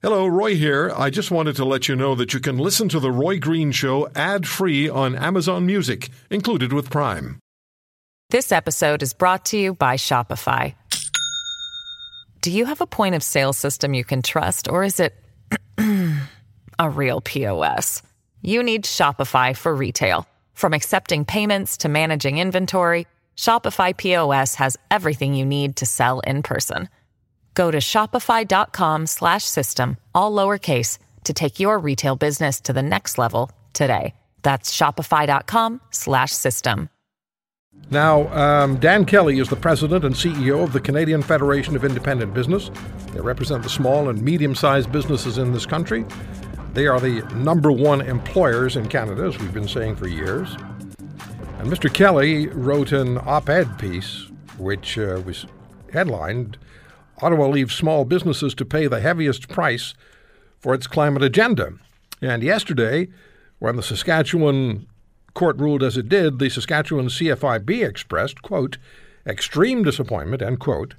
Hello, Roy here. I just wanted to let you know that you can listen to The Roy Green Show ad free on Amazon Music, included with Prime. This episode is brought to you by Shopify. Do you have a point of sale system you can trust, or is it a real POS? You need Shopify for retail. From accepting payments to managing inventory, Shopify POS has everything you need to sell in person. Go to shopify.com slash system, all lowercase, to take your retail business to the next level today. That's shopify.com slash system. Now, um, Dan Kelly is the president and CEO of the Canadian Federation of Independent Business. They represent the small and medium sized businesses in this country. They are the number one employers in Canada, as we've been saying for years. And Mr. Kelly wrote an op ed piece which uh, was headlined Ottawa leaves small businesses to pay the heaviest price for its climate agenda. And yesterday, when the Saskatchewan court ruled as it did, the Saskatchewan CFIB expressed, quote, extreme disappointment, end quote,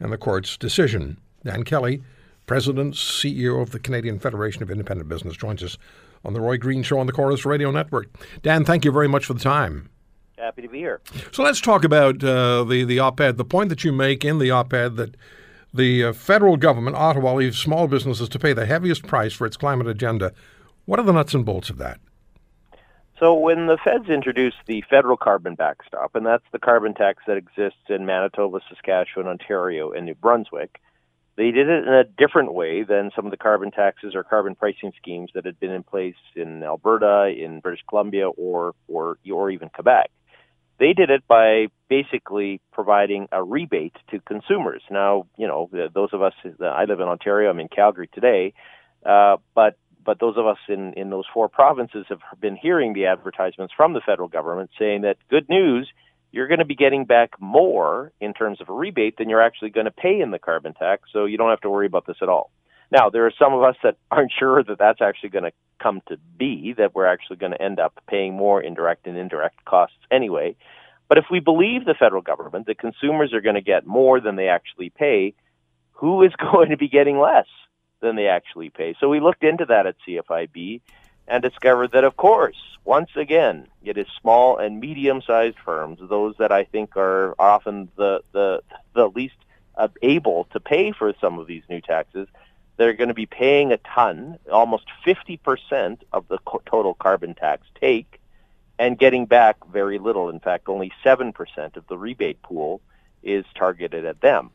in the court's decision. Dan Kelly, President, CEO of the Canadian Federation of Independent Business, joins us on the Roy Green Show on the Corus Radio Network. Dan, thank you very much for the time. Happy to be here. So let's talk about uh, the the op-ed. The point that you make in the op-ed that the uh, federal government, Ottawa, leaves small businesses to pay the heaviest price for its climate agenda. What are the nuts and bolts of that? So, when the feds introduced the federal carbon backstop, and that's the carbon tax that exists in Manitoba, Saskatchewan, Ontario, and New Brunswick, they did it in a different way than some of the carbon taxes or carbon pricing schemes that had been in place in Alberta, in British Columbia, or or or even Quebec. They did it by basically providing a rebate to consumers. Now, you know, those of us, I live in Ontario, I'm in Calgary today, uh, but but those of us in, in those four provinces have been hearing the advertisements from the federal government saying that good news, you're going to be getting back more in terms of a rebate than you're actually going to pay in the carbon tax, so you don't have to worry about this at all. Now, there are some of us that aren't sure that that's actually going to come to be, that we're actually going to end up paying more indirect and indirect costs anyway. But if we believe the federal government that consumers are going to get more than they actually pay, who is going to be getting less than they actually pay? So we looked into that at CFIB and discovered that, of course, once again, it is small and medium-sized firms, those that I think are often the the the least uh, able to pay for some of these new taxes they're going to be paying a ton, almost 50% of the co- total carbon tax take, and getting back very little. In fact, only 7% of the rebate pool is targeted at them.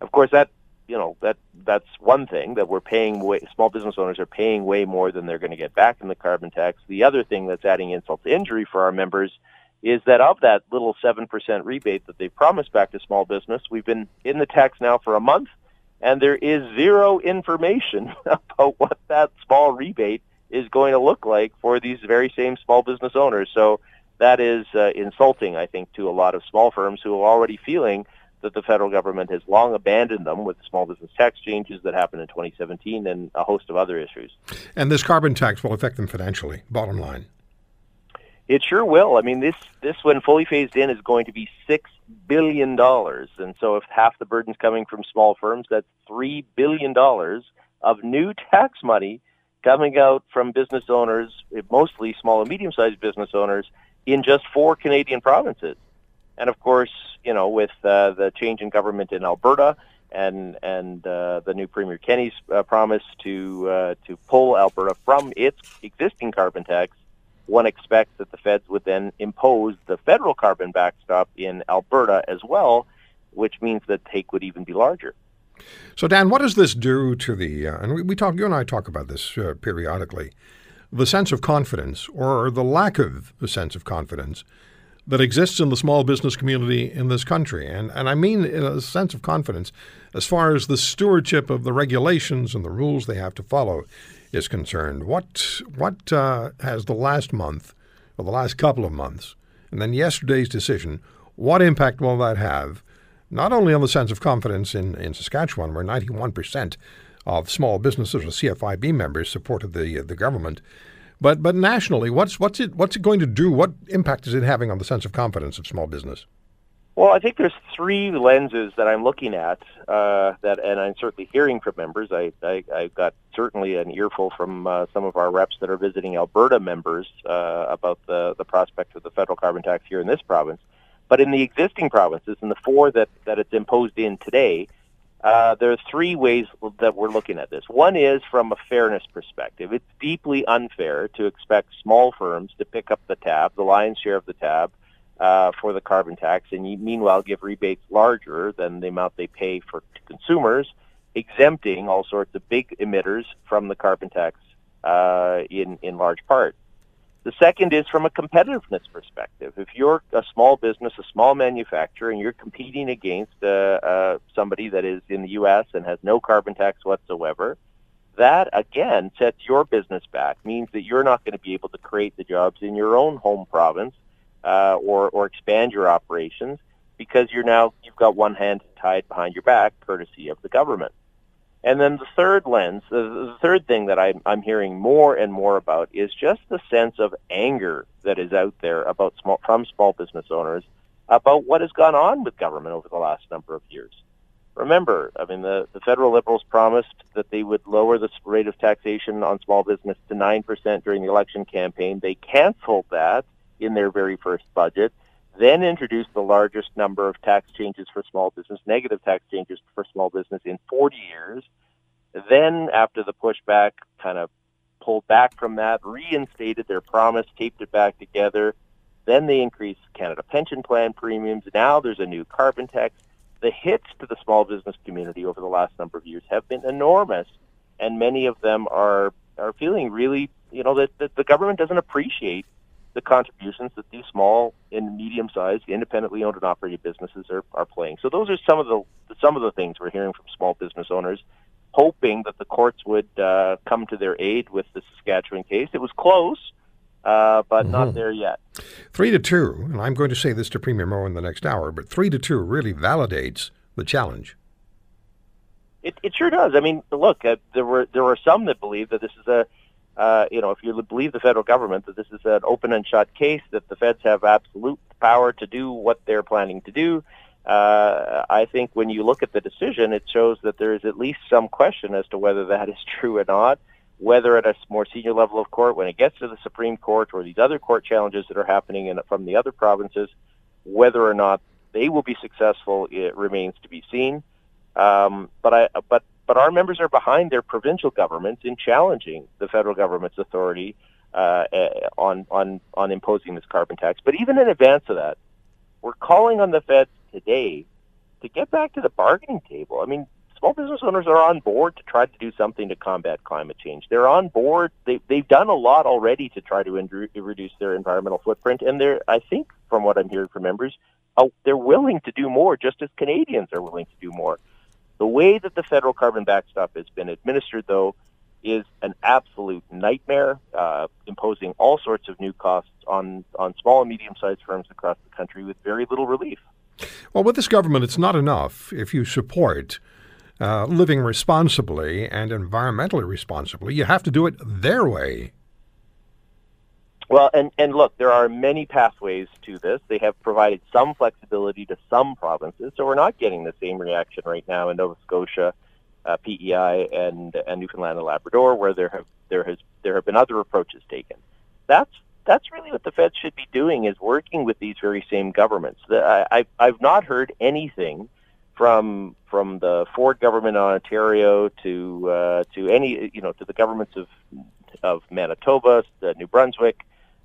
Of course, that you know that that's one thing that we're paying way, small business owners are paying way more than they're going to get back in the carbon tax. The other thing that's adding insult to injury for our members is that of that little 7% rebate that they promised back to small business, we've been in the tax now for a month and there is zero information about what that small rebate is going to look like for these very same small business owners. So that is uh, insulting, I think, to a lot of small firms who are already feeling that the federal government has long abandoned them with the small business tax changes that happened in 2017 and a host of other issues. And this carbon tax will affect them financially, bottom line. It sure will. I mean, this this when fully phased in is going to be six billion dollars, and so if half the burden's coming from small firms, that's three billion dollars of new tax money coming out from business owners, mostly small and medium-sized business owners, in just four Canadian provinces. And of course, you know, with uh, the change in government in Alberta and and uh, the new Premier Kenney's uh, promise to uh, to pull Alberta from its existing carbon tax one expects that the feds would then impose the federal carbon backstop in Alberta as well, which means the take would even be larger. So, Dan, what does this do to the, uh, and we, we, talk, you and I talk about this uh, periodically, the sense of confidence or the lack of a sense of confidence that exists in the small business community in this country. And, and I mean a sense of confidence as far as the stewardship of the regulations and the rules they have to follow is concerned. What what uh, has the last month, or the last couple of months, and then yesterday's decision? What impact will that have? Not only on the sense of confidence in, in Saskatchewan, where 91% of small businesses or CFIB members supported the the government, but but nationally, what's what's it what's it going to do? What impact is it having on the sense of confidence of small business? Well, I think there's three lenses that I'm looking at uh, that, and I'm certainly hearing from members. I, I, I got certainly an earful from uh, some of our reps that are visiting Alberta members uh, about the, the prospect of the federal carbon tax here in this province. But in the existing provinces, in the four that, that it's imposed in today, uh, there are three ways that we're looking at this. One is from a fairness perspective. It's deeply unfair to expect small firms to pick up the tab, the lion's share of the tab, uh, for the carbon tax, and you, meanwhile give rebates larger than the amount they pay for consumers, exempting all sorts of big emitters from the carbon tax uh, in in large part. The second is from a competitiveness perspective. If you're a small business, a small manufacturer, and you're competing against uh, uh, somebody that is in the U.S. and has no carbon tax whatsoever, that again sets your business back. Means that you're not going to be able to create the jobs in your own home province uh, or or expand your operations because you're now you've got one hand tied behind your back, courtesy of the government. And then the third lens, the, the third thing that I'm, I'm hearing more and more about is just the sense of anger that is out there about small, from small business owners about what has gone on with government over the last number of years. Remember, I mean, the, the federal liberals promised that they would lower the rate of taxation on small business to 9% during the election campaign. They canceled that in their very first budget, then introduced the largest number of tax changes for small business, negative tax changes for small business in 40 years. Then, after the pushback kind of pulled back from that, reinstated their promise, taped it back together. Then they increased Canada Pension Plan premiums. Now there's a new carbon tax. The hits to the small business community over the last number of years have been enormous, and many of them are are feeling really, you know, that, that the government doesn't appreciate the contributions that these small and medium-sized, independently owned and operated businesses are, are playing. So those are some of the some of the things we're hearing from small business owners, hoping that the courts would uh, come to their aid with the Saskatchewan case. It was close, uh, but mm-hmm. not there yet. Three to two, and I'm going to say this to Premier Moe in the next hour, but three to two really validates the challenge. It, it sure does. I mean, look, uh, there were there were some that believe that this is a uh, you know, if you believe the federal government that this is an open and shut case, that the feds have absolute power to do what they're planning to do, uh, I think when you look at the decision, it shows that there is at least some question as to whether that is true or not. Whether at a more senior level of court, when it gets to the Supreme Court or these other court challenges that are happening in, from the other provinces, whether or not they will be successful, it remains to be seen. Um, but I, but but our members are behind their provincial governments in challenging the federal government's authority uh, eh, on on on imposing this carbon tax. But even in advance of that, we're calling on the feds today to get back to the bargaining table. I mean, small business owners are on board to try to do something to combat climate change. They're on board. They, they've done a lot already to try to reduce their environmental footprint, and they're, I think, from what I'm hearing from members, uh, they're willing to do more, just as Canadians are willing to do more. The way that the federal carbon backstop has been administered, though, is an absolute nightmare, uh, imposing all sorts of new costs on, on small and medium sized firms across the country with very little relief. Well, with this government, it's not enough if you support uh, living responsibly and environmentally responsibly. You have to do it their way. Well, and, and look, there are many pathways to this. They have provided some flexibility to some provinces, so we're not getting the same reaction right now in Nova Scotia, uh, PEI, and, and Newfoundland and Labrador, where there have there has there have been other approaches taken. That's that's really what the Fed should be doing is working with these very same governments. The, I, I've not heard anything from from the Ford government in Ontario to uh, to any you know to the governments of of Manitoba, New Brunswick,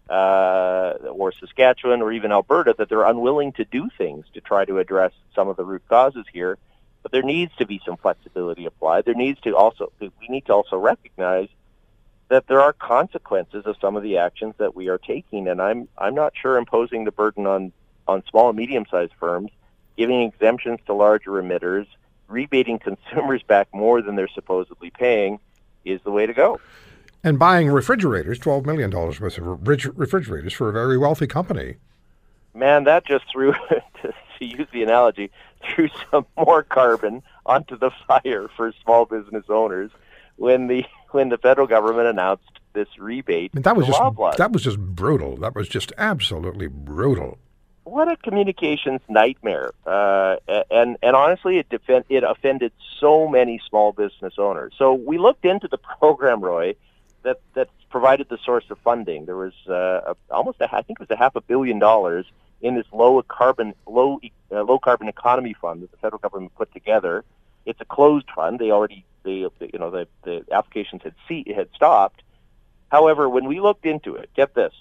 uh, or Saskatchewan or even Alberta that they're unwilling to do things to try to address some of the root causes here. But there needs to be some flexibility applied. There needs to also we need to also recognize that there are consequences of some of the actions that we are taking, and I'm I'm not sure imposing the burden on on small and medium sized firms, giving exemptions to larger emitters, rebating consumers back more than they're supposedly paying is the way to go and buying refrigerators, $12 million worth of refrigerators for a very wealthy company. Man, that just threw, to use the analogy, threw some more carbon onto the fire for small business owners when the when the federal government announced this rebate. That was just Loblaws. that was just brutal. That was just absolutely brutal. what a communications nightmare. Uh, and and honestly, it defend, it offended so many small business owners. So we looked into the program, Roy, that that provided the source of funding. There was uh, a, almost a, I think it was a half a billion dollars in this low carbon low uh, low carbon economy fund that the federal government put together. It's a closed fund. They already they you know the the applications had see, had stopped. However, when we looked into it, get this,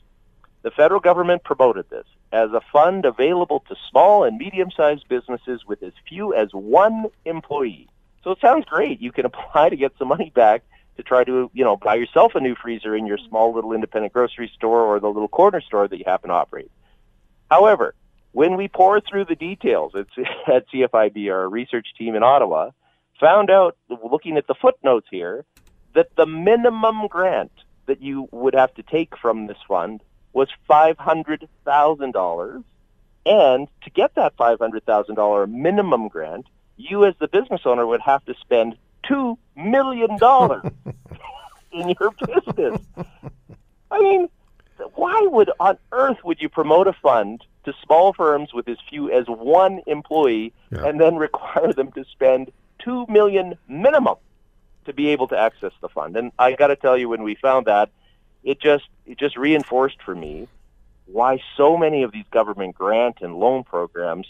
the federal government promoted this as a fund available to small and medium-sized businesses with as few as one employee. So it sounds great. You can apply to get some money back to try to, you know, buy yourself a new freezer in your small little independent grocery store or the little corner store that you happen to operate. However, when we pour through the details at, CFIB, our research team in Ottawa found out, looking at the footnotes here, that the minimum grant that you would have to take from this fund was $500,000. And to get that $500,000 minimum grant, you as the business owner would have to spend $2 million dollars in your business. I mean, why would on earth would you promote a fund to small firms with as few as one employee yeah. and then require them to spend two million minimum to be able to access the fund? And I got to tell you, when we found that, it just it just reinforced for me why so many of these government grant and loan programs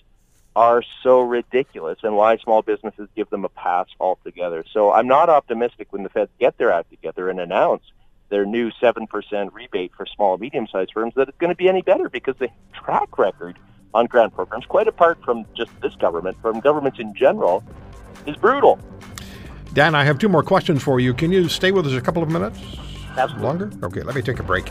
are so ridiculous and why small businesses give them a pass altogether. So I'm not optimistic when the feds get their act together and announce their new 7% rebate for small medium-sized firms that it's going to be any better because the track record on grant programs, quite apart from just this government, from governments in general, is brutal. Dan, I have two more questions for you. Can you stay with us a couple of minutes? Absolutely. Longer? Okay, let me take a break.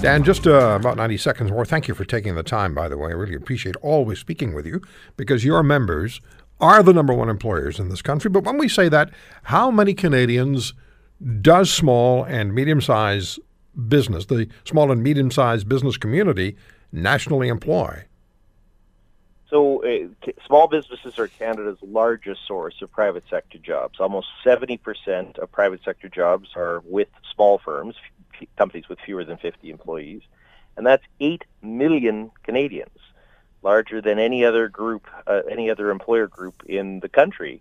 Dan, just uh, about 90 seconds more. Thank you for taking the time, by the way. I really appreciate always speaking with you because your members are the number one employers in this country. But when we say that, how many Canadians does small and medium sized business, the small and medium sized business community, nationally employ? So, uh, small businesses are Canada's largest source of private sector jobs. Almost 70% of private sector jobs are with small firms, companies with fewer than 50 employees, and that's 8 million Canadians, larger than any other group, uh, any other employer group in the country.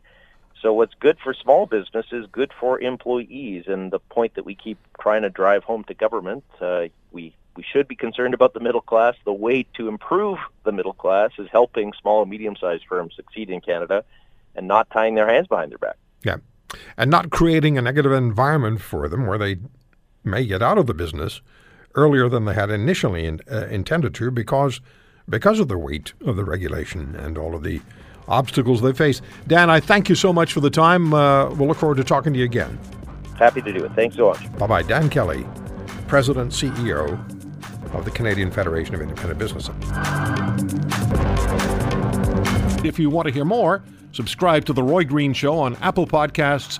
So what's good for small business is good for employees, and the point that we keep trying to drive home to government, uh, we we should be concerned about the middle class. The way to improve the middle class is helping small and medium-sized firms succeed in Canada, and not tying their hands behind their back. Yeah, and not creating a negative environment for them where they may get out of the business earlier than they had initially in, uh, intended to because because of the weight of the regulation and all of the obstacles they face. Dan, I thank you so much for the time. Uh, we'll look forward to talking to you again. Happy to do it. Thanks so much. Bye bye. Dan Kelly, President, CEO of the Canadian Federation of Independent Business. If you want to hear more, subscribe to The Roy Green Show on Apple Podcasts,